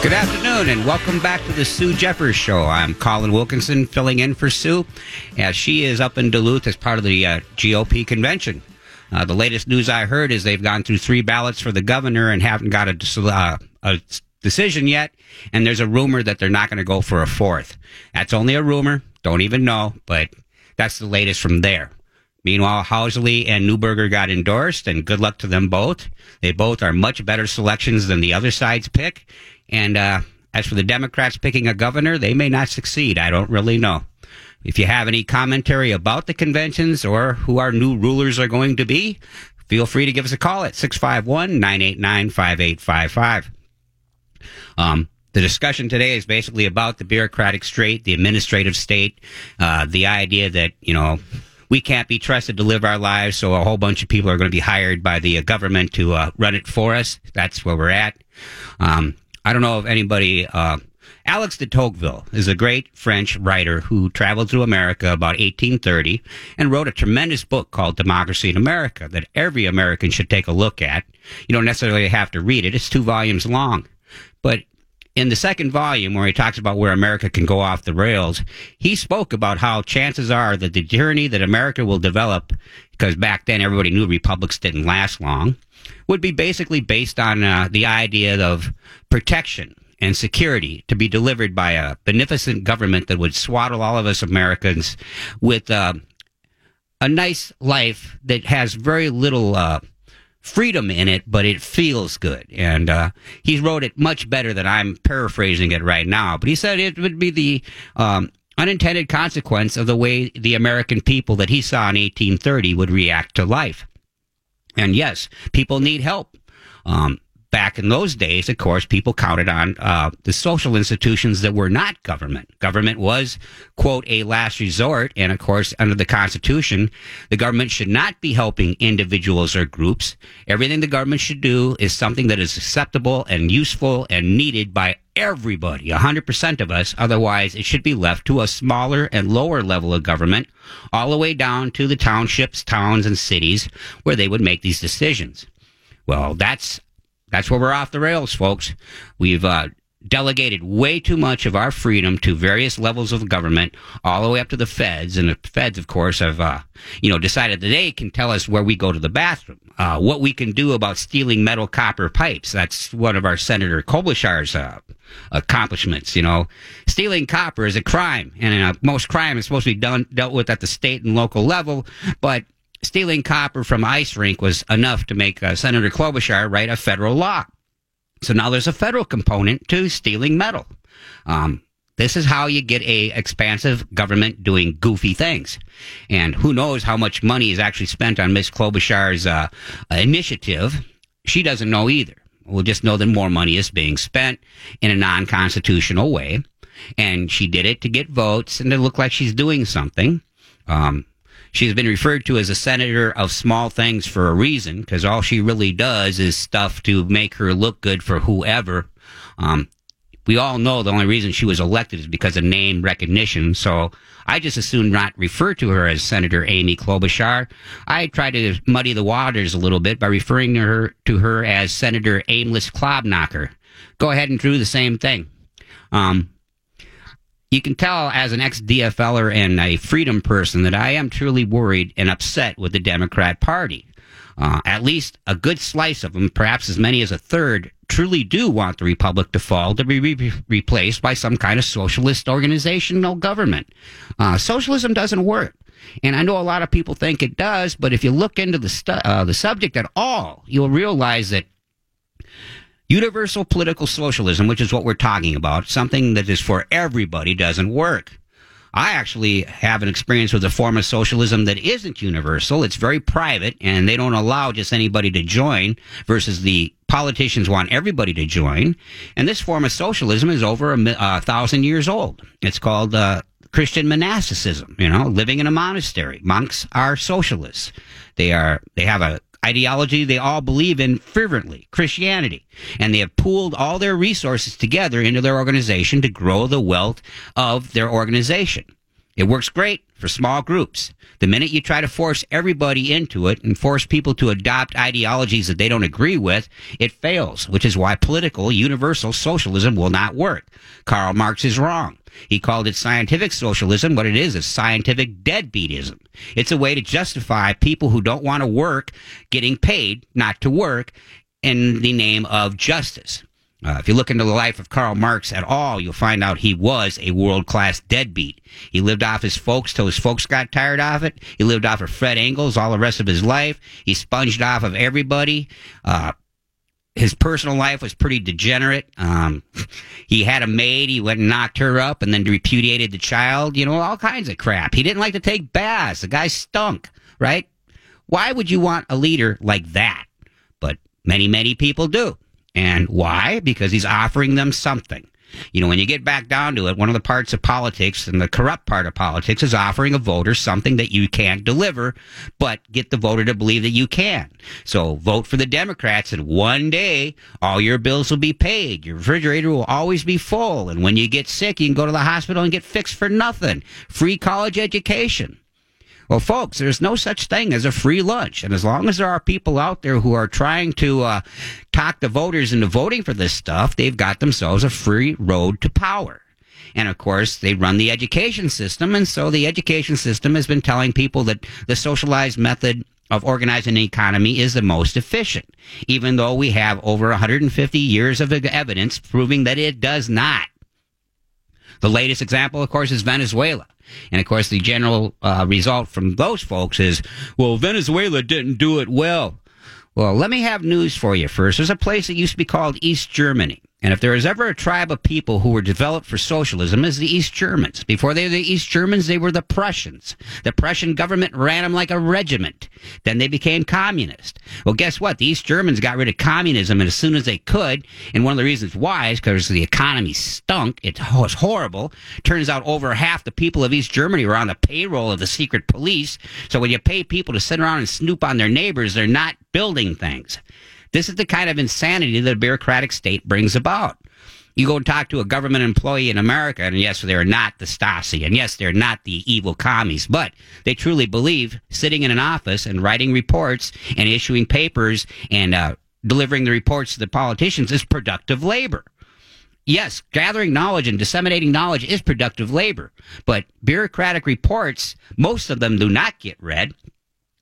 Good afternoon, and welcome back to the Sue Jeffers Show. I'm Colin Wilkinson, filling in for Sue, as she is up in Duluth as part of the uh, GOP convention. Uh, the latest news I heard is they've gone through three ballots for the governor and haven't got a, uh, a decision yet. And there's a rumor that they're not going to go for a fourth. That's only a rumor. Don't even know, but that's the latest from there. Meanwhile, Housley and Newberger got endorsed, and good luck to them both. They both are much better selections than the other side's pick. And uh, as for the Democrats picking a governor, they may not succeed. I don't really know. If you have any commentary about the conventions or who our new rulers are going to be, feel free to give us a call at 651 989 5855. Um, the discussion today is basically about the bureaucratic state, the administrative state, uh, the idea that, you know, we can't be trusted to live our lives, so a whole bunch of people are going to be hired by the government to uh, run it for us. That's where we're at. Um, I don't know if anybody. Uh, Alex de Tocqueville is a great French writer who traveled through America about 1830 and wrote a tremendous book called Democracy in America that every American should take a look at. You don't necessarily have to read it, it's two volumes long. But in the second volume, where he talks about where America can go off the rails, he spoke about how chances are that the journey that America will develop, because back then everybody knew republics didn't last long, would be basically based on uh, the idea of protection and security to be delivered by a beneficent government that would swaddle all of us Americans with uh, a nice life that has very little uh, freedom in it, but it feels good. And uh, he wrote it much better than I'm paraphrasing it right now. But he said it would be the um, unintended consequence of the way the American people that he saw in 1830 would react to life. And yes, people need help. Um, back in those days, of course, people counted on uh, the social institutions that were not government. Government was, quote, a last resort. And of course, under the Constitution, the government should not be helping individuals or groups. Everything the government should do is something that is acceptable and useful and needed by everybody, 100% of us. Otherwise, it should be left to a smaller and lower level of government, all the way down to the townships, towns, and cities where they would make these decisions. Well, that's that's where we're off the rails, folks. We've uh, delegated way too much of our freedom to various levels of government, all the way up to the feds. And the feds, of course, have, uh, you know, decided that they can tell us where we go to the bathroom, uh, what we can do about stealing metal copper pipes. That's one of our Senator Klobuchar's uh, accomplishments. You know, stealing copper is a crime, and uh, most crime is supposed to be done dealt with at the state and local level, but stealing copper from ice rink was enough to make uh, Senator Klobuchar write a federal law. So now there's a federal component to stealing metal. Um, this is how you get a expansive government doing goofy things. And who knows how much money is actually spent on Miss Klobuchar's uh, initiative. She doesn't know either. We'll just know that more money is being spent in a non-constitutional way. And she did it to get votes and to look like she's doing something. Um, She's been referred to as a senator of small things for a reason, because all she really does is stuff to make her look good for whoever. Um, we all know the only reason she was elected is because of name recognition. So I just assume not refer to her as Senator Amy Klobuchar. I try to muddy the waters a little bit by referring to her to her as Senator Aimless Klobknocker. Go ahead and do the same thing. Um, you can tell as an ex DFLer and a freedom person that I am truly worried and upset with the Democrat Party. Uh, at least a good slice of them, perhaps as many as a third, truly do want the republic to fall to be re- replaced by some kind of socialist organizational government. Uh, socialism doesn't work. And I know a lot of people think it does, but if you look into the, stu- uh, the subject at all, you'll realize that Universal political socialism, which is what we're talking about, something that is for everybody, doesn't work. I actually have an experience with a form of socialism that isn't universal. It's very private, and they don't allow just anybody to join, versus the politicians want everybody to join. And this form of socialism is over a, a thousand years old. It's called uh, Christian monasticism. You know, living in a monastery. Monks are socialists. They are. They have a ideology they all believe in fervently, Christianity. And they have pooled all their resources together into their organization to grow the wealth of their organization. It works great for small groups. The minute you try to force everybody into it and force people to adopt ideologies that they don't agree with, it fails, which is why political universal socialism will not work. Karl Marx is wrong. He called it scientific socialism. What it is is scientific deadbeatism. It's a way to justify people who don't want to work getting paid not to work in the name of justice. Uh, if you look into the life of Karl Marx at all, you'll find out he was a world class deadbeat. He lived off his folks till his folks got tired of it. He lived off of Fred Engels all the rest of his life. He sponged off of everybody. Uh, his personal life was pretty degenerate. Um, he had a maid. He went and knocked her up and then repudiated the child. You know, all kinds of crap. He didn't like to take baths. The guy stunk, right? Why would you want a leader like that? But many, many people do. And why? Because he's offering them something. You know, when you get back down to it, one of the parts of politics and the corrupt part of politics is offering a voter something that you can't deliver, but get the voter to believe that you can. So vote for the Democrats and one day all your bills will be paid. Your refrigerator will always be full. And when you get sick, you can go to the hospital and get fixed for nothing. Free college education. Well, folks, there's no such thing as a free lunch. And as long as there are people out there who are trying to uh, talk the voters into voting for this stuff, they've got themselves a free road to power. And of course, they run the education system. And so the education system has been telling people that the socialized method of organizing the economy is the most efficient, even though we have over 150 years of evidence proving that it does not. The latest example, of course, is Venezuela. And of course, the general uh, result from those folks is, well, Venezuela didn't do it well. Well, let me have news for you first. There's a place that used to be called East Germany. And if there was ever a tribe of people who were developed for socialism, is the East Germans. Before they were the East Germans, they were the Prussians. The Prussian government ran them like a regiment. Then they became communist. Well, guess what? The East Germans got rid of communism as soon as they could. And one of the reasons why is because the economy stunk. It was horrible. Turns out over half the people of East Germany were on the payroll of the secret police. So when you pay people to sit around and snoop on their neighbors, they're not building things. This is the kind of insanity that a bureaucratic state brings about. You go and talk to a government employee in America, and yes, they're not the Stasi, and yes, they're not the evil commies, but they truly believe sitting in an office and writing reports and issuing papers and uh, delivering the reports to the politicians is productive labor. Yes, gathering knowledge and disseminating knowledge is productive labor, but bureaucratic reports, most of them do not get read.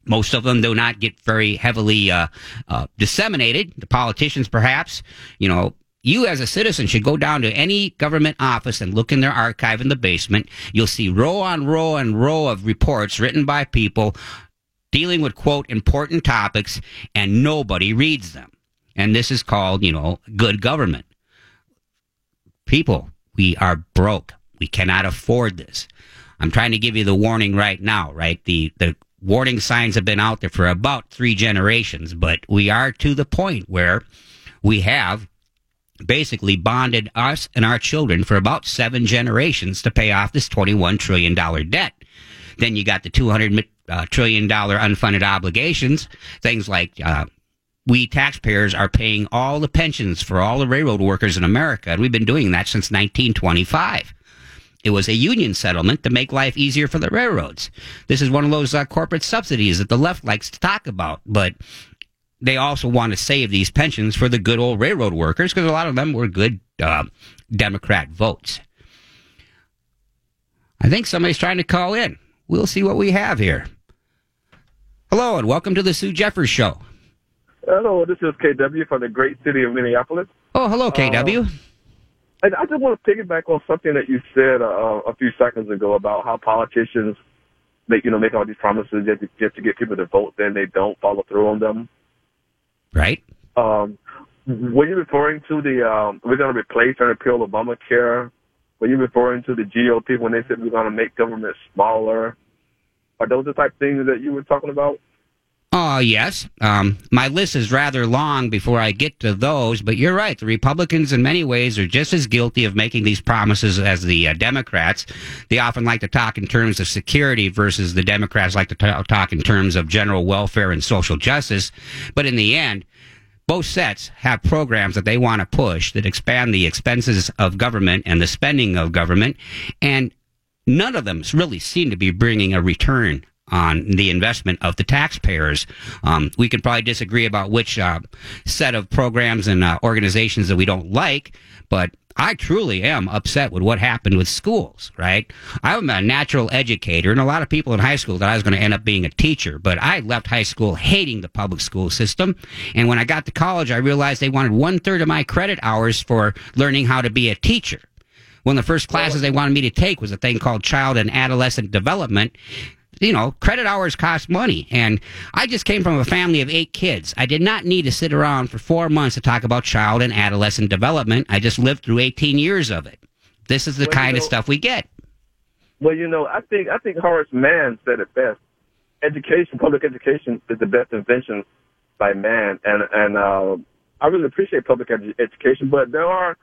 Most of them do not get very heavily uh, uh, disseminated. The politicians, perhaps, you know, you as a citizen should go down to any government office and look in their archive in the basement. You'll see row on row and row of reports written by people dealing with, quote, important topics, and nobody reads them. And this is called, you know, good government. People, we are broke. We cannot afford this. I'm trying to give you the warning right now, right? The, the warning signs have been out there for about three generations, but we are to the point where we have basically bonded us and our children for about seven generations to pay off this $21 trillion debt. Then you got the $200 uh, unfunded obligations, things like, uh, we taxpayers are paying all the pensions for all the railroad workers in America, and we've been doing that since 1925. It was a union settlement to make life easier for the railroads. This is one of those uh, corporate subsidies that the left likes to talk about, but they also want to save these pensions for the good old railroad workers because a lot of them were good uh, Democrat votes. I think somebody's trying to call in. We'll see what we have here. Hello, and welcome to the Sue Jeffers Show. Hello, this is KW from the great city of Minneapolis. Oh, hello, KW. Uh, and I just want to piggyback on something that you said uh, a few seconds ago about how politicians make you know make all these promises just to, just to get people to vote, then they don't follow through on them. Right. Um, were you referring to the um, we're going to replace and repeal Obamacare? Were you referring to the GOP when they said we're going to make government smaller? Are those the type of things that you were talking about? Oh, yes. Um, my list is rather long before I get to those, but you're right. The Republicans, in many ways, are just as guilty of making these promises as the uh, Democrats. They often like to talk in terms of security versus the Democrats like to t- talk in terms of general welfare and social justice. But in the end, both sets have programs that they want to push that expand the expenses of government and the spending of government. And none of them really seem to be bringing a return on the investment of the taxpayers. Um, we can probably disagree about which uh, set of programs and uh, organizations that we don't like, but I truly am upset with what happened with schools, right? I'm a natural educator, and a lot of people in high school that I was going to end up being a teacher, but I left high school hating the public school system. And when I got to college, I realized they wanted one third of my credit hours for learning how to be a teacher. One of the first classes they wanted me to take was a thing called child and adolescent development you know, credit hours cost money. And I just came from a family of eight kids. I did not need to sit around for four months to talk about child and adolescent development. I just lived through 18 years of it. This is the well, kind you know, of stuff we get. Well, you know, I think I think Horace Mann said it best. Education, public education, is the best invention by man, and and uh, I really appreciate public ed- education. But there are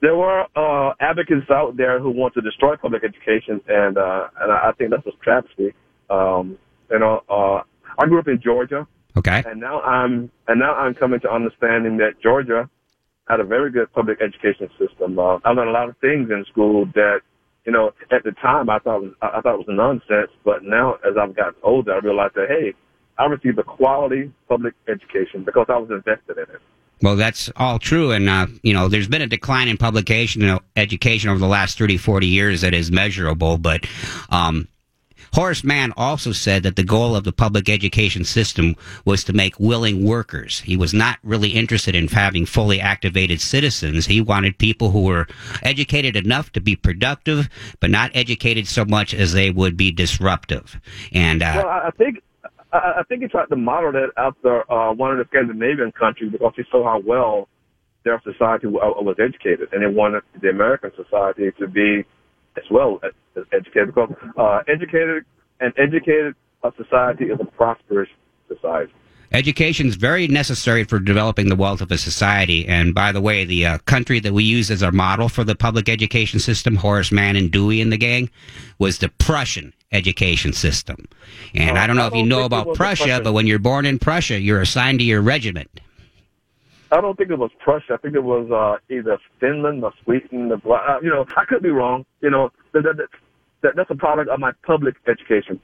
there were uh, advocates out there who want to destroy public education, and uh, and I think that's a travesty. Um, you know, uh, I grew up in Georgia. Okay. And now I'm and now I'm coming to understanding that Georgia had a very good public education system. Uh, I learned a lot of things in school that, you know, at the time I thought was, I thought was nonsense, but now as I've gotten older, I realized that hey, I received a quality public education because I was invested in it. Well, that's all true. And, uh, you know, there's been a decline in publication and education over the last 30, 40 years that is measurable. But um, Horace Mann also said that the goal of the public education system was to make willing workers. He was not really interested in having fully activated citizens. He wanted people who were educated enough to be productive, but not educated so much as they would be disruptive. And uh, well, I think I, I think he tried to model that after uh, one of the Scandinavian countries because he saw how well their society was educated, and they wanted the American society to be as well as educated because uh, educated and educated a society is a prosperous society. Education is very necessary for developing the wealth of a society. And by the way, the uh, country that we use as our model for the public education system, Horace Mann and Dewey and the gang, was the Prussian education system. And uh, I don't know I if you know about Prussia, but when you're born in Prussia, you're assigned to your regiment. I don't think it was Prussia. I think it was uh, either Finland or Sweden. Or, uh, you know, I could be wrong. You know, that, that, that, that's a product of my public education.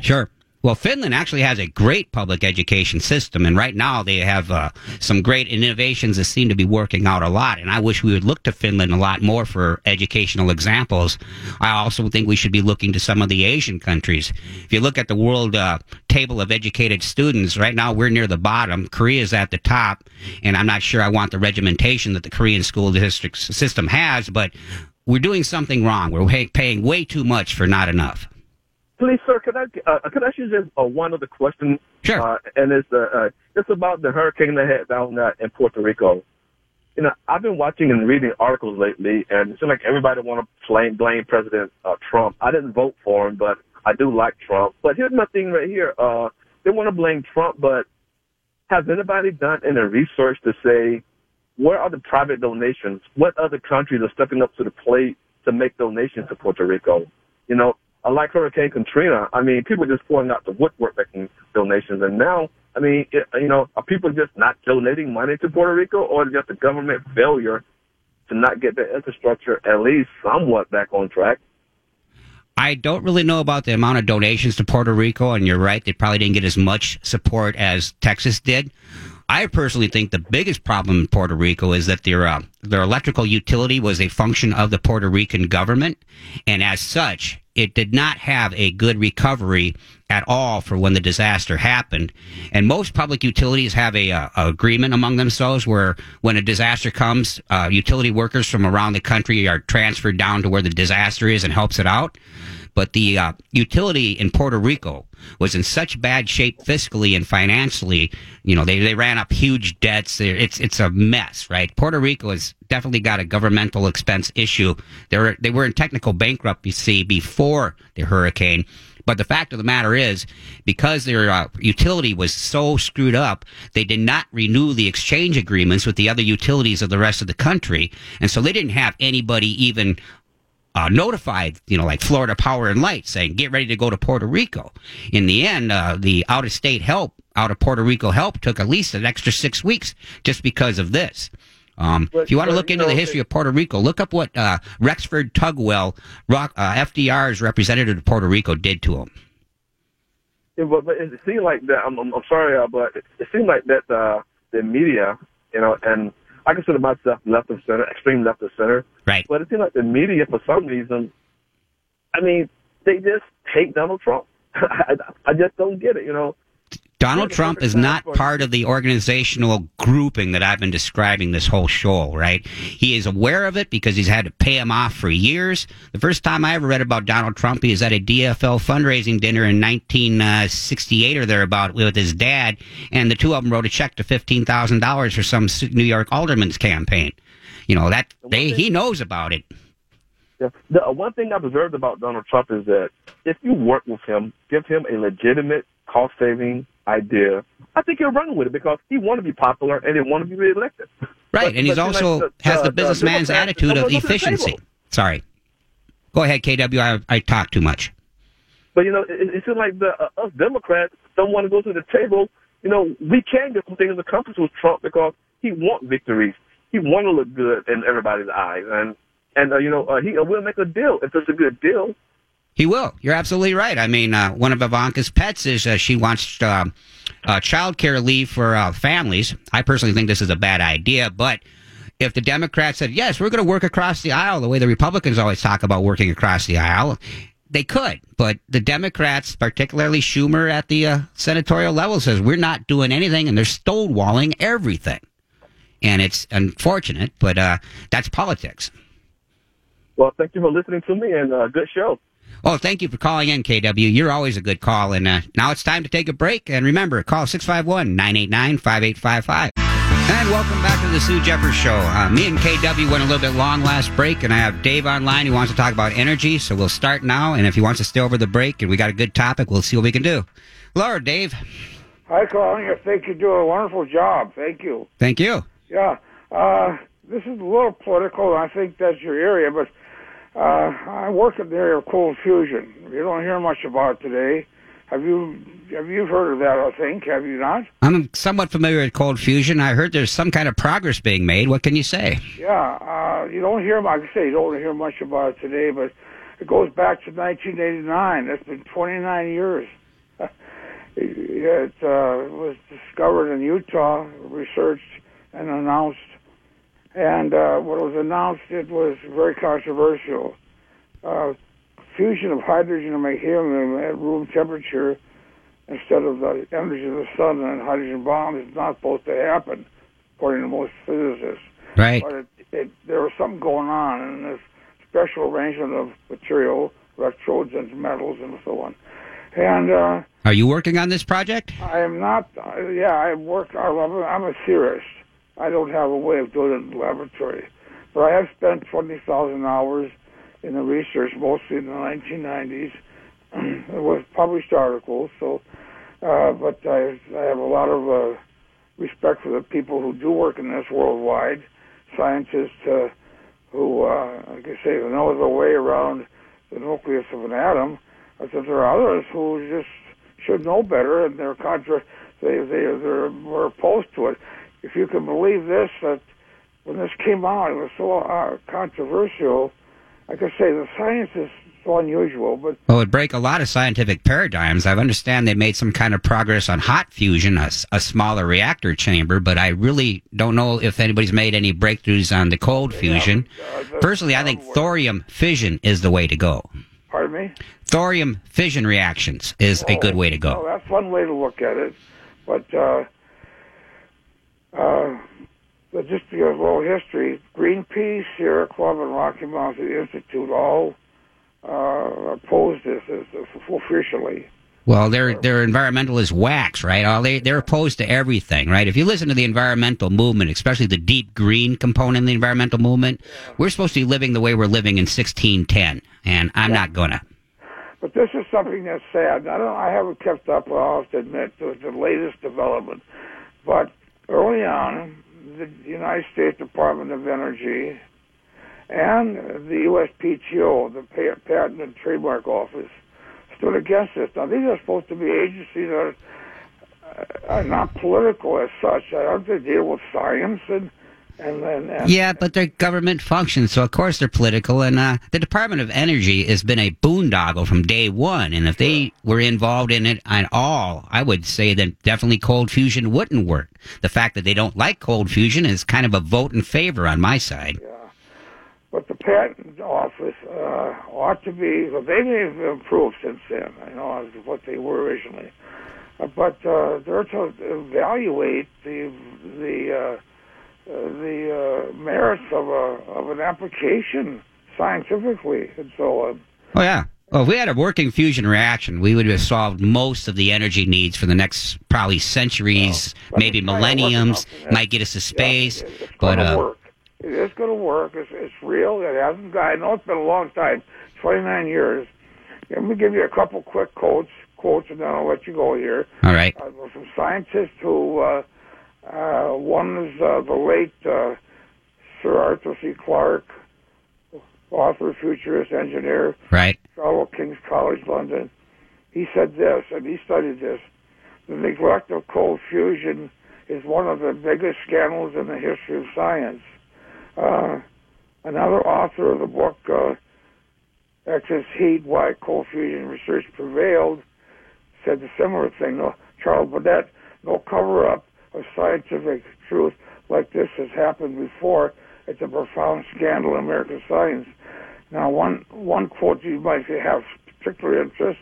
Sure. Well, Finland actually has a great public education system, and right now they have uh, some great innovations that seem to be working out a lot. And I wish we would look to Finland a lot more for educational examples. I also think we should be looking to some of the Asian countries. If you look at the world uh, table of educated students, right now we're near the bottom. Korea is at the top, and I'm not sure I want the regimentation that the Korean school district system has, but we're doing something wrong. We're paying way too much for not enough. Please, sir, could I uh, could I ask you just uh, one other question? Sure. Uh, and it's uh, uh, it's about the hurricane that hit down uh, in Puerto Rico. You know, I've been watching and reading articles lately, and it seems like everybody want to blame blame President uh, Trump. I didn't vote for him, but I do like Trump. But here's my thing right here. Uh, they want to blame Trump, but has anybody done any research to say where are the private donations? What other countries are stepping up to the plate to make donations to Puerto Rico? You know, like Hurricane Katrina, I mean, people just pouring out the woodwork making donations. And now, I mean, it, you know, are people just not donating money to Puerto Rico or just a government failure to not get the infrastructure at least somewhat back on track? I don't really know about the amount of donations to Puerto Rico, and you're right, they probably didn't get as much support as Texas did. I personally think the biggest problem in Puerto Rico is that their uh, their electrical utility was a function of the Puerto Rican government, and as such, it did not have a good recovery at all for when the disaster happened. And most public utilities have a, uh, a agreement among themselves where when a disaster comes, uh, utility workers from around the country are transferred down to where the disaster is and helps it out. But the uh, utility in Puerto Rico was in such bad shape fiscally and financially. You know, they, they ran up huge debts. It's it's a mess, right? Puerto Rico has definitely got a governmental expense issue. They were they were in technical bankruptcy before the hurricane. But the fact of the matter is, because their uh, utility was so screwed up, they did not renew the exchange agreements with the other utilities of the rest of the country. And so they didn't have anybody even uh, notified, you know, like Florida Power and Light saying, get ready to go to Puerto Rico. In the end, uh, the out of state help, out of Puerto Rico help took at least an extra six weeks just because of this. Um, But- if you want to look into know, the history of Puerto Rico, look up what uh, Rexford Tugwell, Rock, uh, FDR's representative of Puerto Rico, did to him. Yeah, but, but it seemed like that. I'm, I'm, I'm sorry, uh, but it, it seemed like that uh, the media, you know, and I consider myself left of center, extreme left of center. Right. But it seemed like the media, for some reason, I mean, they just hate Donald Trump. I, I just don't get it, you know. Donald Trump is not part of the organizational grouping that I've been describing this whole show, right? He is aware of it because he's had to pay him off for years. The first time I ever read about Donald Trump, he was at a DFL fundraising dinner in 1968 or thereabout with his dad, and the two of them wrote a check to $15,000 for some New York alderman's campaign. You know, that they, he knows about it. Yeah. The uh, one thing I've observed about Donald Trump is that if you work with him, give him a legitimate cost saving idea, I think he'll run with it because he want to be popular and he want to be reelected. Right, But- and he's also like the- has the- the the businessman's Democrats attitude of the efficiency. Sorry. Go ahead, KW. I, I talk too much. But you know, it, it seems like the uh, us Democrats don't want to go to the table. You know, we can get some things accomplished with Trump because he want victories. He want to look good in everybody's eyes, and and uh, you know, uh, he uh, will make a deal if it's a good deal. He will. You're absolutely right. I mean, uh, one of Ivanka's pets is uh, she wants uh, uh, child care leave for uh, families. I personally think this is a bad idea, but if the Democrats said, yes, we're going to work across the aisle the way the Republicans always talk about working across the aisle, they could. But the Democrats, particularly Schumer at the uh, senatorial level, says we're not doing anything and they're stonewalling everything. And it's unfortunate, but that's politics. Well, thank you for listening to me, and uh, good show. Oh, thank you for calling in, KW. You're always a good call. And uh, now it's time to take a break. And remember, call 651 989 5855. And welcome back to the Sue Jeffers Show. Uh, me and KW went a little bit long last break, and I have Dave online who wants to talk about energy. So we'll start now. And if he wants to stay over the break and we got a good topic, we'll see what we can do. Hello, Dave. Hi, Colin. I think you do a wonderful job. Thank you. Thank you. Yeah. Uh, this is a little political, and I think that's your area, but uh, I work in the area of cold fusion. You don't hear much about it today. Have you have you heard of that, I think? Have you not? I'm somewhat familiar with cold fusion. I heard there's some kind of progress being made. What can you say? Yeah. Uh, you don't hear, like I say, you don't hear much about it today, but it goes back to 1989. That's been 29 years. it uh, was discovered in Utah, researched and announced. And uh, when it was announced, it was very controversial. Uh, fusion of hydrogen and helium at room temperature instead of the energy of the sun and hydrogen bomb is not supposed to happen, according to most physicists. Right. But it, it, there was something going on in this special arrangement of material, electrodes and metals and so on. And uh, Are you working on this project? I am not. Uh, yeah, I work. I love. I'm a theorist. I don't have a way of doing it in the laboratory, but I have spent twenty thousand hours in the research, mostly in the 1990s. it was published articles, so. Uh, but I, I have a lot of uh, respect for the people who do work in this worldwide, scientists uh, who, uh, like I say, know their way around the nucleus of an atom. But there are others who just should know better, and they're contra- they they they're more opposed to it. If you can believe this, that when this came out, it was so uh, controversial. I could say, the science is so unusual, but Well, it would break a lot of scientific paradigms. I understand they made some kind of progress on hot fusion, a smaller reactor chamber, but I really don't know if anybody's made any breakthroughs on the cold fusion. uh, Personally, I think thorium fission is the way to go. pardon me. Thorium fission reactions is a good way to Well, go. that's one way to look at it, but uh, uh, but just to give a little history, Greenpeace, Sierra Club, and Rocky Mountain Institute all uh, opposed this officially. Well, they're they're environmentalists wax, right? Oh, they they're opposed to everything, right? If you listen to the environmental movement, especially the deep green component of the environmental movement, we're supposed to be living the way we're living in 1610, and I'm not gonna. But this is something that's sad. I don't. I haven't kept up. I'll have to admit to the latest development. But early on, the United States Department of Energy and the USPTO, the Patent and Trademark Office, stood against this. Now, these are supposed to be agencies that are, uh, are not political as such. I don't they deal with science and And, and, and Yeah, but they're government functions, so of course they're political. And uh, the Department of Energy has been a boondoggle from day one. And if they were involved in it at all, I would say that definitely cold fusion wouldn't work. The fact that they don't like cold fusion is kind of a vote in favor on my side. Yeah. But the patent office uh, ought to be. Well, they may have improved since then. I know as what they were originally, uh, but uh, they're to evaluate the the uh, uh, the uh, merits of a of an application scientifically and so on. Oh, yeah. Well, if we had a working fusion reaction, we would have solved most of the energy needs for the next probably centuries, Well, maybe millenniums. Might get us to space, Yeah, it's but going to uh, work. It is going to work. It's, it's real. It hasn't. I know it's been a long time, 29 years. Let me give you a couple quick quotes, quotes, and then I'll let you go here. all right. Uh, from scientists who, uh, uh, one is uh, the late uh, Sir Arthur C. Clarke, author, futurist, engineer, Right. fellow King's College London. He said this, and he studied this. The neglect of cold fusion is one of the biggest scandals in the history of science. Uh, another author of the book, uh, Excess Heat, Why Cold Fusion Research Prevailed, said the similar thing. Charles Beaudette, no cover-up of scientific truth like this has happened before. It's a profound scandal in American science. Now, one one quote you might have particular interest.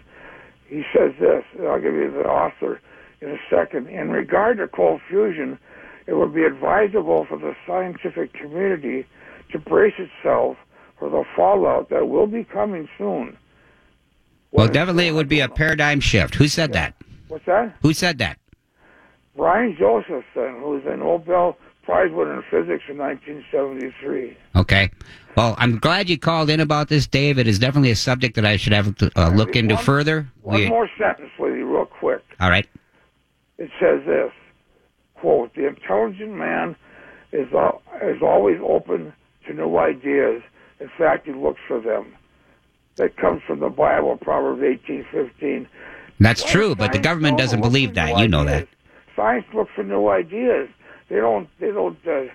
He says this. and I'll give you the author in a second. In regard to cold fusion, it would be advisable for the scientific community to brace itself for the fallout that will be coming soon. Well, definitely it would be a paradigm shift. Who said that? What's that? Who said that? Brian Josephson, who's a Nobel Prize winner in physics in 1973. Okay. Well, I'm glad you called in about this, Dave. It is definitely a subject that I should have to uh, look into One- further. One We- more sentence with you, real quick. all right. It says this quote, The intelligent man is, al- is always open to new ideas. In fact, he looks for them. That comes from the Bible, Proverbs 18:15. That's Why true, but the government doesn't believe that. You know that. Science looks for new ideas. They don't. They don't uh,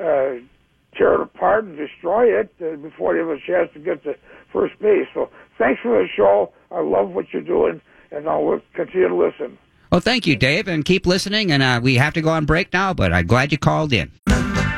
uh, tear it apart and destroy it uh, before they have a chance to get to first base. So, thanks for the show. I love what you're doing, and I'll continue to listen. Well, thank you, Dave, and keep listening. And uh, we have to go on break now, but I'm glad you called in.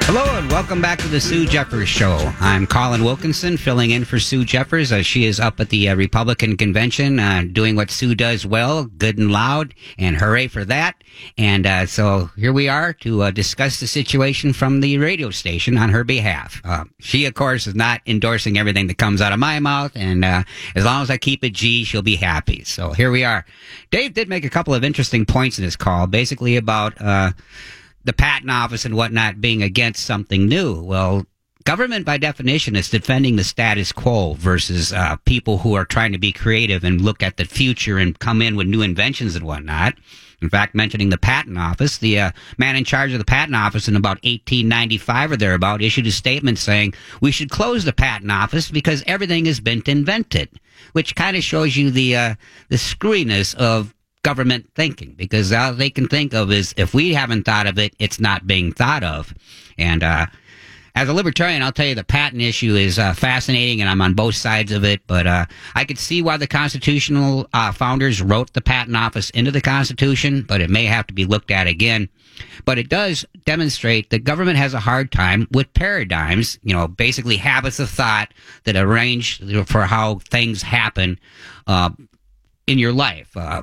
Hello, and welcome back to the Sue Jeffers Show. I'm Colin Wilkinson, filling in for Sue Jeffers as she is up at the uh, Republican convention, uh, doing what Sue does well, good and loud, and hooray for that. And uh, so here we are to uh, discuss the situation from the radio station on her behalf. Uh, she, of course, is not endorsing everything that comes out of my mouth, and uh, as long as I keep it G, she'll be happy. So here we are. Dave did make a couple of interesting points in his call, basically about. The patent office and whatnot being against something new. Well, government by definition is defending the status quo versus uh, people who are trying to be creative and look at the future and come in with new inventions and whatnot. In fact, mentioning the patent office, the uh, man in charge of the patent office in about 1895 or thereabout issued a statement saying we should close the patent office because everything has been invented, which kind of shows you the uh, the screwiness of government thinking because all they can think of is if we haven't thought of it, it's not being thought of. And uh, as a libertarian, I'll tell you the patent issue is uh, fascinating, and I'm on both sides of it. But uh, I could see why the constitutional uh, founders wrote the patent office into the Constitution, but it may have to be looked at again. But it does demonstrate that government has a hard time with paradigms, you know, basically habits of thought that arrange for how things happen uh, in your life. Uh,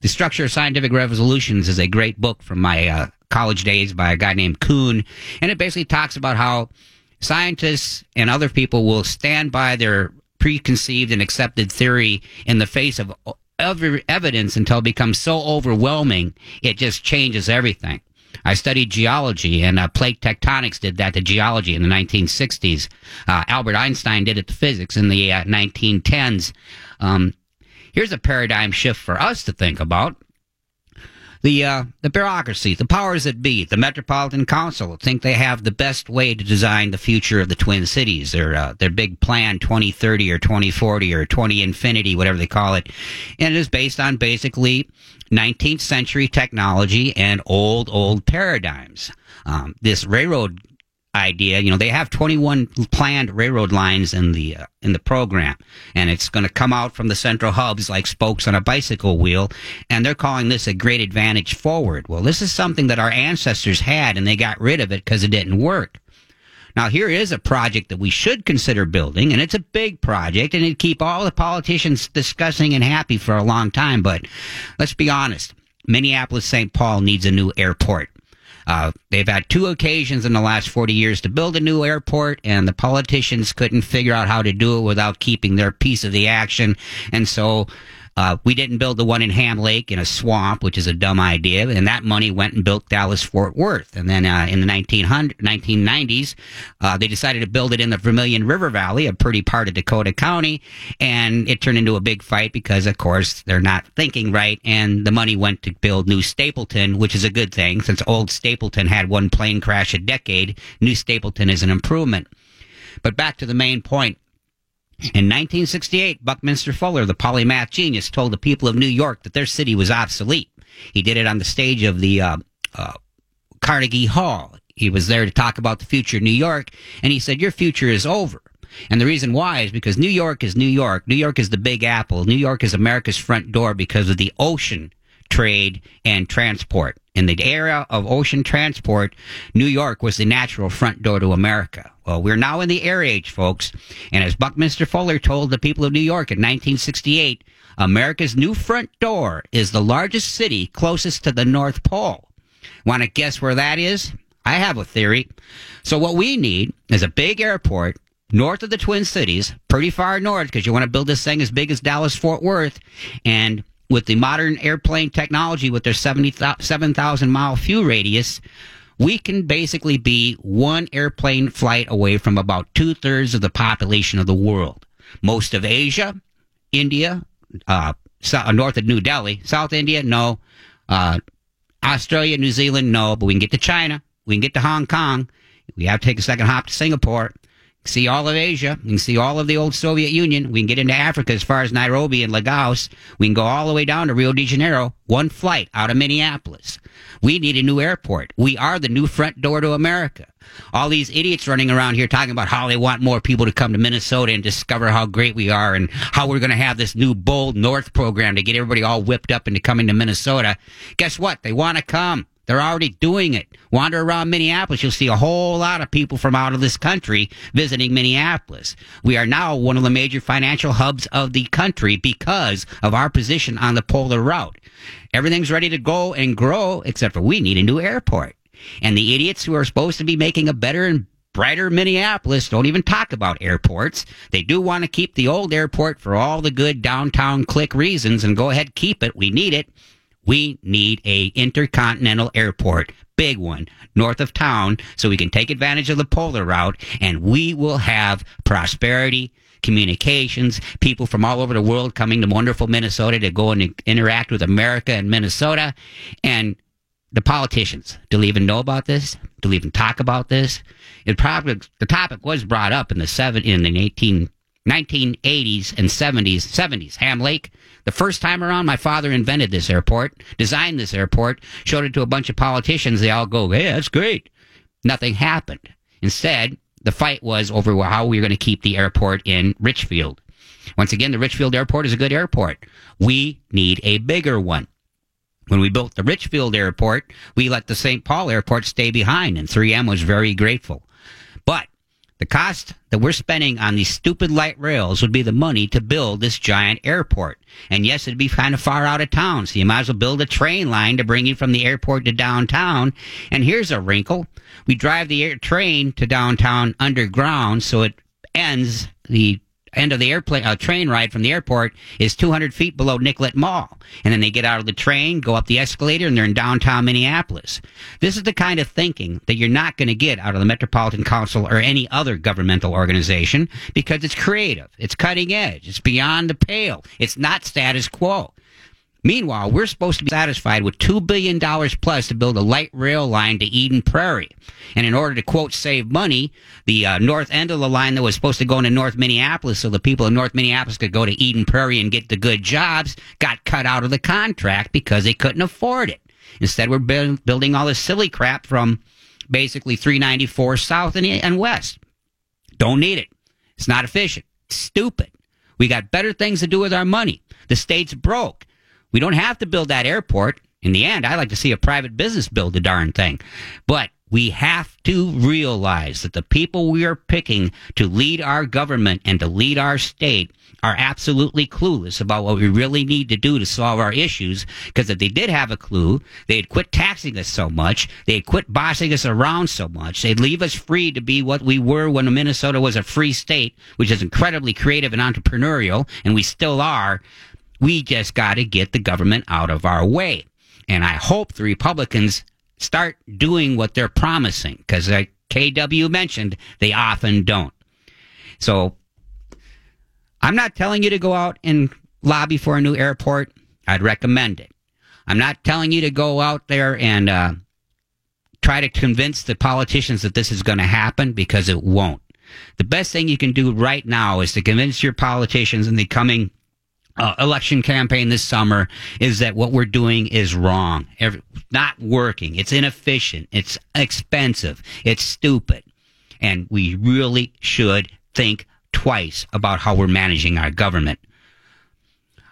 the Structure of Scientific Revolutions is a great book from my uh, college days by a guy named Kuhn, and it basically talks about how scientists and other people will stand by their preconceived and accepted theory in the face of every evidence until it becomes so overwhelming it just changes everything. I studied geology, and uh, plate tectonics did that to geology in the 1960s. Uh, Albert Einstein did it to physics in the uh, 1910s. Um, here's a paradigm shift for us to think about. The uh, the bureaucracy, the powers that be, the Metropolitan Council think they have the best way to design the future of the Twin Cities. Their uh, their big plan, 2030 or 2040 or 20 infinity, whatever they call it, and it is based on basically 19th century technology and old old paradigms. Um, this railroad idea. You know, they have 21 planned railroad lines in the uh, in the program, and it's going to come out from the central hubs like spokes on a bicycle wheel, and they're calling this a great advantage forward. Well, this is something that our ancestors had, and they got rid of it because it didn't work. Now, here is a project that we should consider building, and it's a big project, and it'd keep all the politicians discussing and happy for a long time. But let's be honest Minneapolis St. Paul needs a new airport. Uh, they've had two occasions in the last 40 years to build a new airport, and the politicians couldn't figure out how to do it without keeping their piece of the action. And so uh, we didn't build the one in Ham Lake in a swamp, which is a dumb idea, and that money went and built Dallas Fort Worth. And then uh, in the 1990s, uh, they decided to build it in the Vermilion River Valley, a pretty part of Dakota County, and it turned into a big fight because, of course, they're not thinking right, and the money went to build New Stapleton, which is a good thing since old Stapleton had one plane crash a decade. New Stapleton is an improvement. But back to the main point. In 1968, Buckminster Fuller, the polymath genius, told the people of New York that their city was obsolete. He did it on the stage of the uh, uh, Carnegie Hall. He was there to talk about the future of New York, and he said, Your future is over. And the reason why is because New York is New York. New York is the big apple. New York is America's front door because of the ocean trade and transport. In the era of ocean transport, New York was the natural front door to America. Well, we're now in the air age, folks. And as Buckminster Fuller told the people of New York in 1968, America's new front door is the largest city closest to the North Pole. Want to guess where that is? I have a theory. So what we need is a big airport north of the Twin Cities, pretty far north because you want to build this thing as big as Dallas Fort Worth and with the modern airplane technology with their 7,000 mile fuel radius, we can basically be one airplane flight away from about two thirds of the population of the world. Most of Asia, India, uh, so, north of New Delhi, South India, no. Uh, Australia, New Zealand, no. But we can get to China. We can get to Hong Kong. We have to take a second hop to Singapore see all of Asia. We can see all of the old Soviet Union. We can get into Africa as far as Nairobi and Lagos. We can go all the way down to Rio de Janeiro. One flight out of Minneapolis. We need a new airport. We are the new front door to America. All these idiots running around here talking about how they want more people to come to Minnesota and discover how great we are and how we're going to have this new bold North program to get everybody all whipped up into coming to Minnesota. Guess what? They want to come. They're already doing it. Wander around Minneapolis, you'll see a whole lot of people from out of this country visiting Minneapolis. We are now one of the major financial hubs of the country because of our position on the polar route. Everything's ready to go and grow, except for we need a new airport. And the idiots who are supposed to be making a better and brighter Minneapolis don't even talk about airports. They do want to keep the old airport for all the good downtown click reasons and go ahead, keep it. We need it. We need a intercontinental airport, big one, north of town, so we can take advantage of the polar route, and we will have prosperity, communications, people from all over the world coming to wonderful Minnesota to go and interact with America and Minnesota, and the politicians. Do they even know about this? Do they even talk about this? It probably the topic was brought up in the seven in the eighteen 1980s and 70s, 70s, Ham Lake. The first time around, my father invented this airport, designed this airport, showed it to a bunch of politicians. They all go, hey, that's great. Nothing happened. Instead, the fight was over how we were going to keep the airport in Richfield. Once again, the Richfield Airport is a good airport. We need a bigger one. When we built the Richfield Airport, we let the St. Paul Airport stay behind, and 3M was very grateful. But the cost that we're spending on these stupid light rails would be the money to build this giant airport. And yes, it'd be kind of far out of town, so you might as well build a train line to bring you from the airport to downtown. And here's a wrinkle. We drive the air train to downtown underground, so it ends the end of the airplane uh, train ride from the airport is 200 feet below Nicollet Mall. And then they get out of the train, go up the escalator, and they're in downtown Minneapolis. This is the kind of thinking that you're not going to get out of the Metropolitan Council or any other governmental organization because it's creative, it's cutting edge, it's beyond the pale, it's not status quo. Meanwhile, we're supposed to be satisfied with $2 billion plus to build a light rail line to Eden Prairie. And in order to, quote, save money, the uh, north end of the line that was supposed to go into North Minneapolis so the people in North Minneapolis could go to Eden Prairie and get the good jobs got cut out of the contract because they couldn't afford it. Instead, we're building all this silly crap from basically 394 south and, and west. Don't need it. It's not efficient. It's stupid. We got better things to do with our money. The state's broke. We don't have to build that airport. In the end, I like to see a private business build the darn thing. But we have to realize that the people we are picking to lead our government and to lead our state are absolutely clueless about what we really need to do to solve our issues. Because if they did have a clue, they'd quit taxing us so much, they'd quit bossing us around so much, they'd leave us free to be what we were when Minnesota was a free state, which is incredibly creative and entrepreneurial, and we still are. We just got to get the government out of our way. And I hope the Republicans start doing what they're promising because like KW mentioned, they often don't. So I'm not telling you to go out and lobby for a new airport. I'd recommend it. I'm not telling you to go out there and uh, try to convince the politicians that this is going to happen because it won't. The best thing you can do right now is to convince your politicians in the coming uh, election campaign this summer is that what we're doing is wrong. Every, not working. It's inefficient. It's expensive. It's stupid. And we really should think twice about how we're managing our government.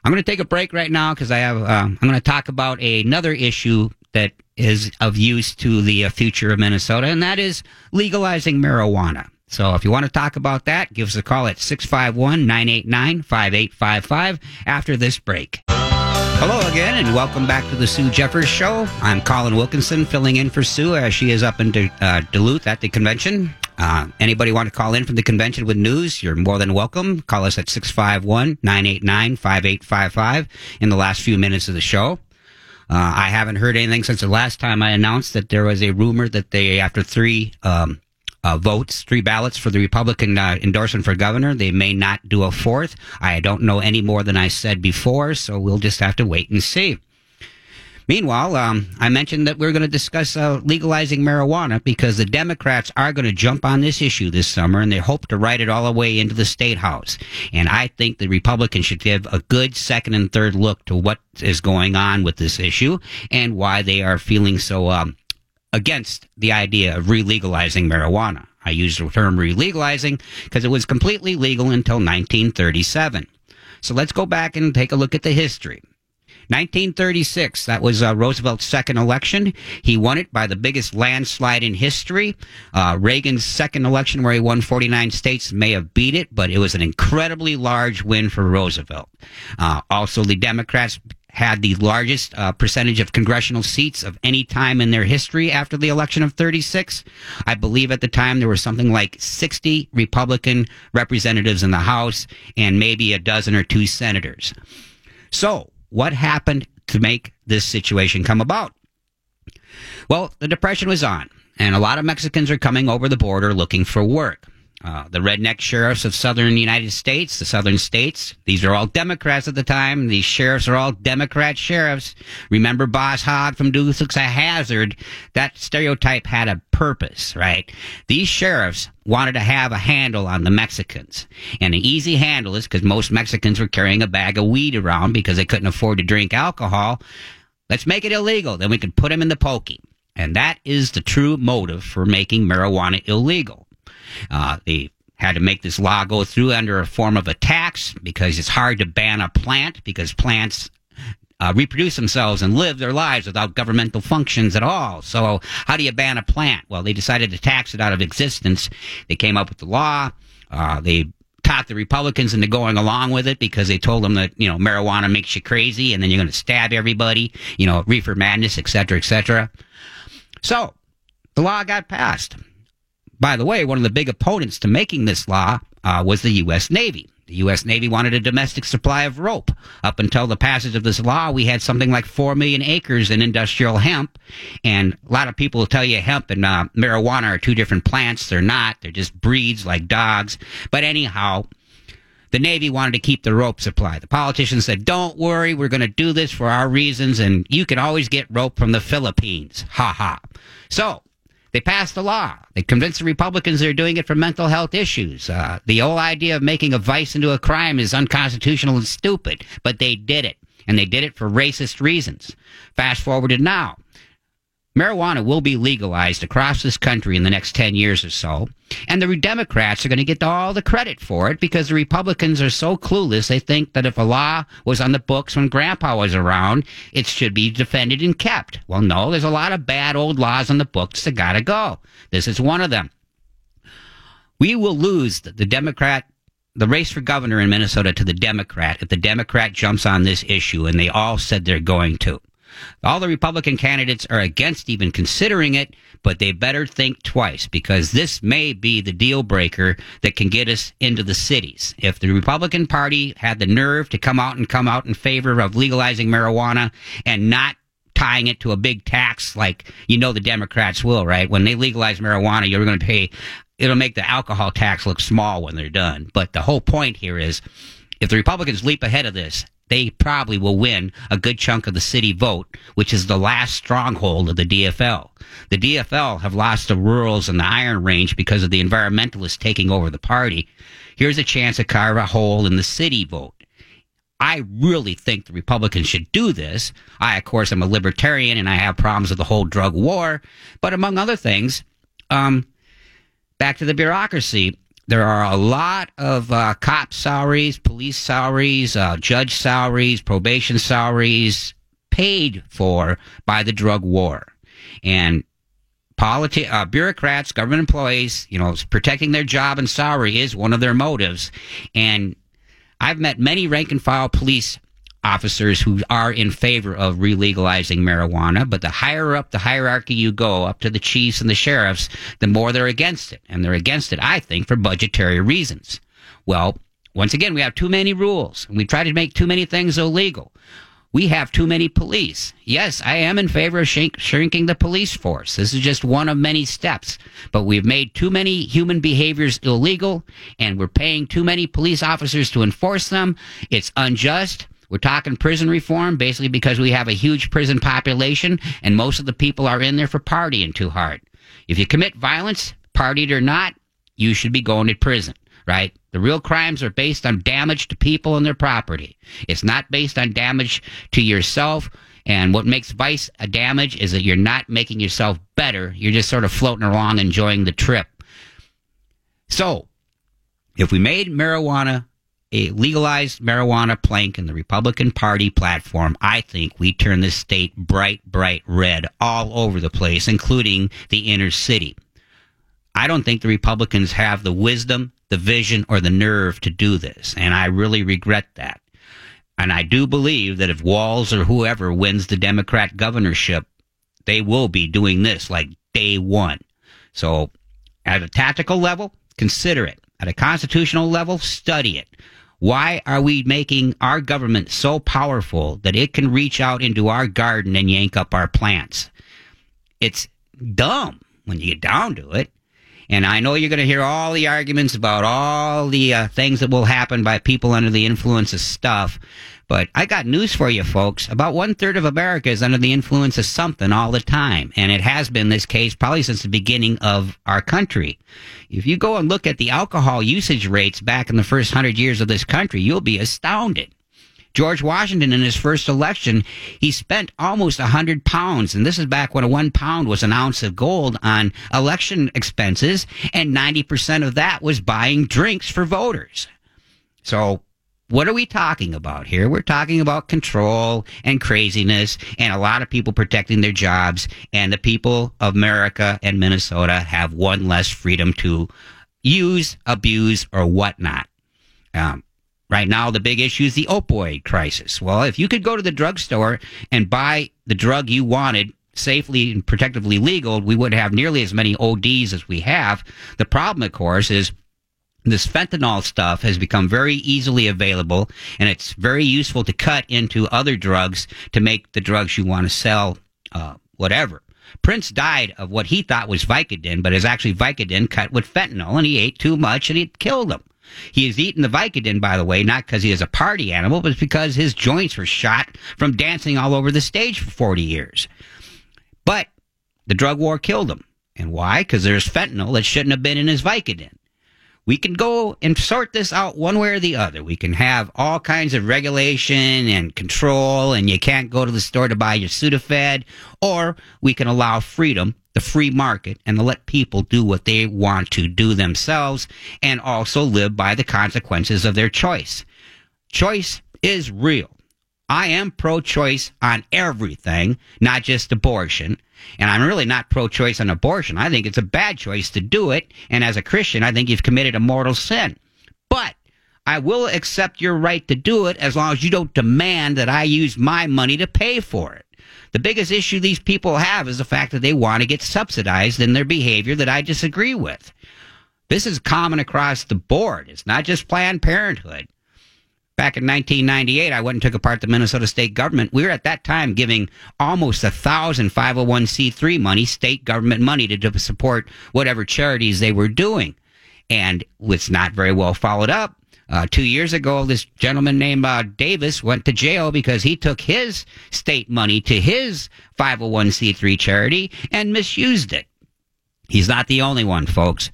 I'm going to take a break right now because I have. Uh, I'm going to talk about another issue that is of use to the uh, future of Minnesota, and that is legalizing marijuana. So if you want to talk about that, give us a call at 651 989 5855 after this break. Hello again, and welcome back to the Sue Jeffers Show. I'm Colin Wilkinson, filling in for Sue as she is up in uh, Duluth at the convention. Uh, anybody want to call in from the convention with news? You're more than welcome. Call us at 651 989 5855 in the last few minutes of the show. Uh, I haven't heard anything since the last time I announced that there was a rumor that they, after three um, uh, votes, three ballots for the Republican uh, endorsement for governor. They may not do a fourth. I don't know any more than I said before, so we'll just have to wait and see. Meanwhile, um, I mentioned that we're going to discuss uh, legalizing marijuana because the Democrats are going to jump on this issue this summer and they hope to ride it all the way into the state house. And I think the Republicans should give a good second and third look to what is going on with this issue and why they are feeling so um, against the idea of re-legalizing marijuana. I use the term re-legalizing because it was completely legal until 1937. So let's go back and take a look at the history. 1936, that was uh, Roosevelt's second election. He won it by the biggest landslide in history. Uh, Reagan's second election, where he won 49 states, may have beat it, but it was an incredibly large win for Roosevelt. Uh, also, the Democrats had the largest uh, percentage of congressional seats of any time in their history after the election of 36. I believe at the time there were something like 60 Republican representatives in the House and maybe a dozen or two senators. So, what happened to make this situation come about? Well, the Depression was on, and a lot of Mexicans are coming over the border looking for work. Uh, the redneck sheriffs of southern United States, the southern states, these are all Democrats at the time. These sheriffs are all Democrat sheriffs. Remember Boss Hogg from Dukes a Hazzard? That stereotype had a purpose, right? These sheriffs wanted to have a handle on the Mexicans. And an easy handle is because most Mexicans were carrying a bag of weed around because they couldn't afford to drink alcohol. Let's make it illegal. Then we can put them in the pokey. And that is the true motive for making marijuana illegal. Uh, they had to make this law go through under a form of a tax because it's hard to ban a plant because plants uh, reproduce themselves and live their lives without governmental functions at all. So, how do you ban a plant? Well, they decided to tax it out of existence. They came up with the law. Uh, they talked the Republicans into going along with it because they told them that you know marijuana makes you crazy and then you're going to stab everybody. You know, reefer madness, et cetera, et cetera. So, the law got passed. By the way, one of the big opponents to making this law uh, was the U.S. Navy. The U.S. Navy wanted a domestic supply of rope. Up until the passage of this law, we had something like 4 million acres in industrial hemp. And a lot of people will tell you hemp and uh, marijuana are two different plants. They're not. They're just breeds like dogs. But anyhow, the Navy wanted to keep the rope supply. The politicians said, don't worry, we're going to do this for our reasons, and you can always get rope from the Philippines. Ha ha. So, they passed a law. They convinced the Republicans they're doing it for mental health issues. Uh, the whole idea of making a vice into a crime is unconstitutional and stupid, but they did it. And they did it for racist reasons. Fast forward to now. Marijuana will be legalized across this country in the next 10 years or so. And the Democrats are going to get all the credit for it because the Republicans are so clueless. They think that if a law was on the books when grandpa was around, it should be defended and kept. Well, no, there's a lot of bad old laws on the books that got to go. This is one of them. We will lose the Democrat the race for governor in Minnesota to the Democrat if the Democrat jumps on this issue, and they all said they're going to. All the Republican candidates are against even considering it, but they better think twice because this may be the deal breaker that can get us into the cities. If the Republican Party had the nerve to come out and come out in favor of legalizing marijuana and not tying it to a big tax like you know the Democrats will, right? When they legalize marijuana, you're going to pay it'll make the alcohol tax look small when they're done. But the whole point here is if the Republicans leap ahead of this, they probably will win a good chunk of the city vote, which is the last stronghold of the DFL. The DFL have lost the rurals and the Iron Range because of the environmentalists taking over the party. Here's a chance to carve a hole in the city vote. I really think the Republicans should do this. I, of course, am a libertarian and I have problems with the whole drug war. But among other things, um, back to the bureaucracy. There are a lot of uh, cop salaries, police salaries, uh, judge salaries, probation salaries paid for by the drug war. And politi- uh, bureaucrats, government employees, you know, protecting their job and salary is one of their motives. And I've met many rank and file police officers who are in favor of relegalizing marijuana, but the higher up the hierarchy you go, up to the chiefs and the sheriffs, the more they're against it. And they're against it, I think, for budgetary reasons. Well, once again, we have too many rules. and We try to make too many things illegal. We have too many police. Yes, I am in favor of shrink- shrinking the police force. This is just one of many steps. But we've made too many human behaviors illegal, and we're paying too many police officers to enforce them. It's unjust we're talking prison reform basically because we have a huge prison population and most of the people are in there for partying too hard. If you commit violence, partied or not, you should be going to prison, right? The real crimes are based on damage to people and their property. It's not based on damage to yourself. And what makes vice a damage is that you're not making yourself better. You're just sort of floating along enjoying the trip. So, if we made marijuana a legalized marijuana plank in the Republican Party platform, I think we turn this state bright, bright red all over the place, including the inner city. I don't think the Republicans have the wisdom, the vision, or the nerve to do this, and I really regret that. And I do believe that if Walz or whoever wins the Democrat governorship, they will be doing this like day one. So, at a tactical level, consider it. At a constitutional level, study it. Why are we making our government so powerful that it can reach out into our garden and yank up our plants? It's dumb when you get down to it. And I know you're going to hear all the arguments about all the uh, things that will happen by people under the influence of stuff. But I got news for you, folks. About one third of America is under the influence of something all the time. And it has been this case probably since the beginning of our country. If you go and look at the alcohol usage rates back in the first hundred years of this country, you'll be astounded. George Washington, in his first election, he spent almost a hundred pounds, and this is back when a one pound was an ounce of gold on election expenses, and 90% of that was buying drinks for voters. So what are we talking about here? We're talking about control and craziness and a lot of people protecting their jobs and the people of America and Minnesota have one less freedom to use, abuse, or whatnot. Um, right now, the big issue is the opioid crisis. Well, if you could go to the drugstore and buy the drug you wanted safely and protectively legal, we would have nearly as many ODs as we have. The problem, of course, is this fentanyl stuff has become very easily available and it's very useful to cut into other drugs to make the drugs you want to sell, uh, whatever. Prince died of what he thought was Vicodin, but is actually Vicodin cut with fentanyl, and he ate too much and it killed him. He is eating the Vicodin, by the way, not because he is a party animal, but because his joints were shot from dancing all over the stage for 40 years. But the drug war killed him. And why? Because there's fentanyl that shouldn't have been in his Vicodin. We can go and sort this out one way or the other. We can have all kinds of regulation and control, and you can't go to the store to buy your Sudafed, or we can allow freedom, the free market, and let people do what they want to do themselves and also live by the consequences of their choice. Choice is real. I am pro choice on everything, not just abortion. And I'm really not pro choice on abortion. I think it's a bad choice to do it. And as a Christian, I think you've committed a mortal sin. But I will accept your right to do it as long as you don't demand that I use my money to pay for it. The biggest issue these people have is the fact that they want to get subsidized in their behavior that I disagree with. This is common across the board. It's not just Planned Parenthood. Back in 1998, I went and took apart the Minnesota state government. We were at that time giving almost a thousand 501c3 money, state government money to support whatever charities they were doing. And it's not very well followed up. Uh, two years ago, this gentleman named uh, Davis went to jail because he took his state money to his 501c3 charity and misused it. He's not the only one, folks.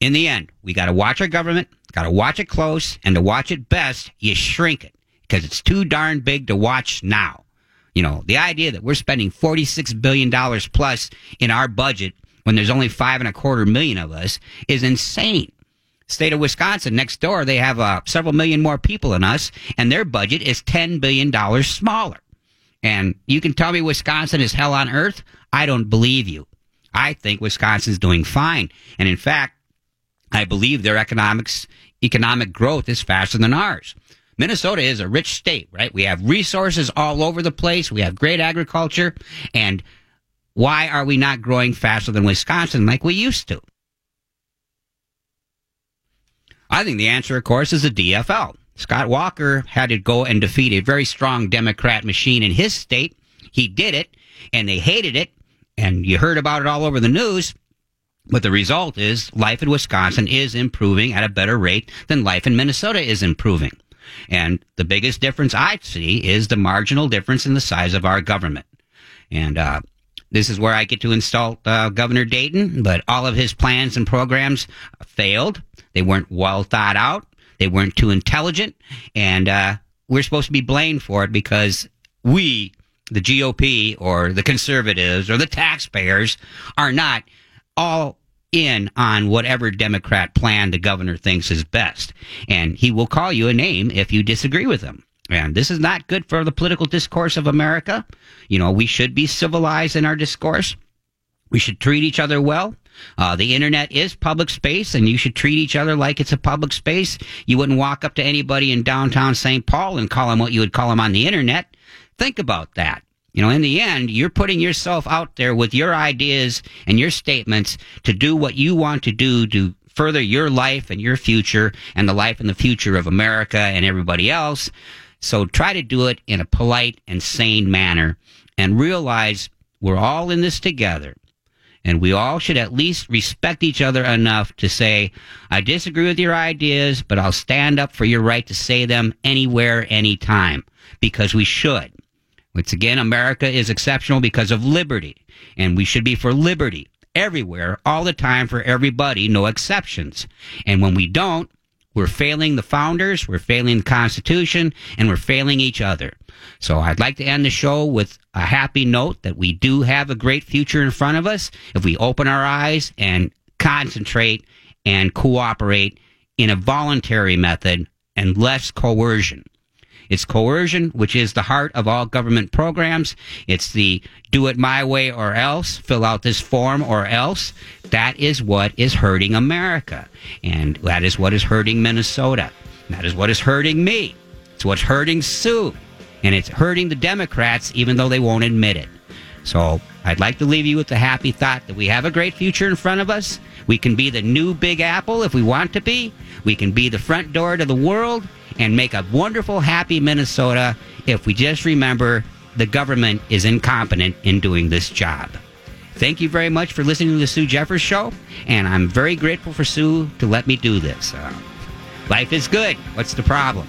In the end, we got to watch our government Got to watch it close, and to watch it best, you shrink it because it's too darn big to watch now. You know, the idea that we're spending $46 billion plus in our budget when there's only five and a quarter million of us is insane. State of Wisconsin, next door, they have uh, several million more people than us, and their budget is $10 billion smaller. And you can tell me Wisconsin is hell on earth? I don't believe you. I think Wisconsin's doing fine. And in fact, I believe their economics, economic growth is faster than ours. Minnesota is a rich state, right? We have resources all over the place. We have great agriculture. And why are we not growing faster than Wisconsin like we used to? I think the answer, of course, is the DFL. Scott Walker had to go and defeat a very strong Democrat machine in his state. He did it, and they hated it, and you heard about it all over the news. But the result is life in Wisconsin is improving at a better rate than life in Minnesota is improving. And the biggest difference I see is the marginal difference in the size of our government. And uh, this is where I get to insult uh, Governor Dayton, but all of his plans and programs failed. They weren't well thought out. They weren't too intelligent. And uh, we're supposed to be blamed for it because we, the GOP or the conservatives or the taxpayers, are not all in on whatever Democrat plan the governor thinks is best. And he will call you a name if you disagree with him. And this is not good for the political discourse of America. You know, we should be civilized in our discourse. We should treat each other well. Uh, the internet is public space, and you should treat each other like it's a public space. You wouldn't walk up to anybody in downtown St. Paul and call them what you would call them on the internet. Think about that. You know, in the end, you're putting yourself out there with your ideas and your statements to do what you want to do to further your life and your future and the life and the future of America and everybody else. So try to do it in a polite and sane manner and realize we're all in this together. And we all should at least respect each other enough to say, I disagree with your ideas, but I'll stand up for your right to say them anywhere, anytime, because we should. Once again, America is exceptional because of liberty, and we should be for liberty everywhere, all the time, for everybody, no exceptions. And when we don't, we're failing the founders, we're failing the Constitution, and we're failing each other. So I'd like to end the show with a happy note that we do have a great future in front of us if we open our eyes and concentrate and cooperate in a voluntary method and less coercion. It's coercion, which is the heart of all government programs. It's the do it my way or else, fill out this form or else. That is what is hurting America. And that is what is hurting Minnesota. That is what is hurting me. It's what's hurting Sue. And it's hurting the Democrats, even though they won't admit it. So I'd like to leave you with the happy thought that we have a great future in front of us. We can be the new Big Apple if we want to be. We can be the front door to the world and make a wonderful, happy Minnesota if we just remember the government is incompetent in doing this job. Thank you very much for listening to the Sue Jeffers Show, and I'm very grateful for Sue to let me do this. Uh, life is good. What's the problem?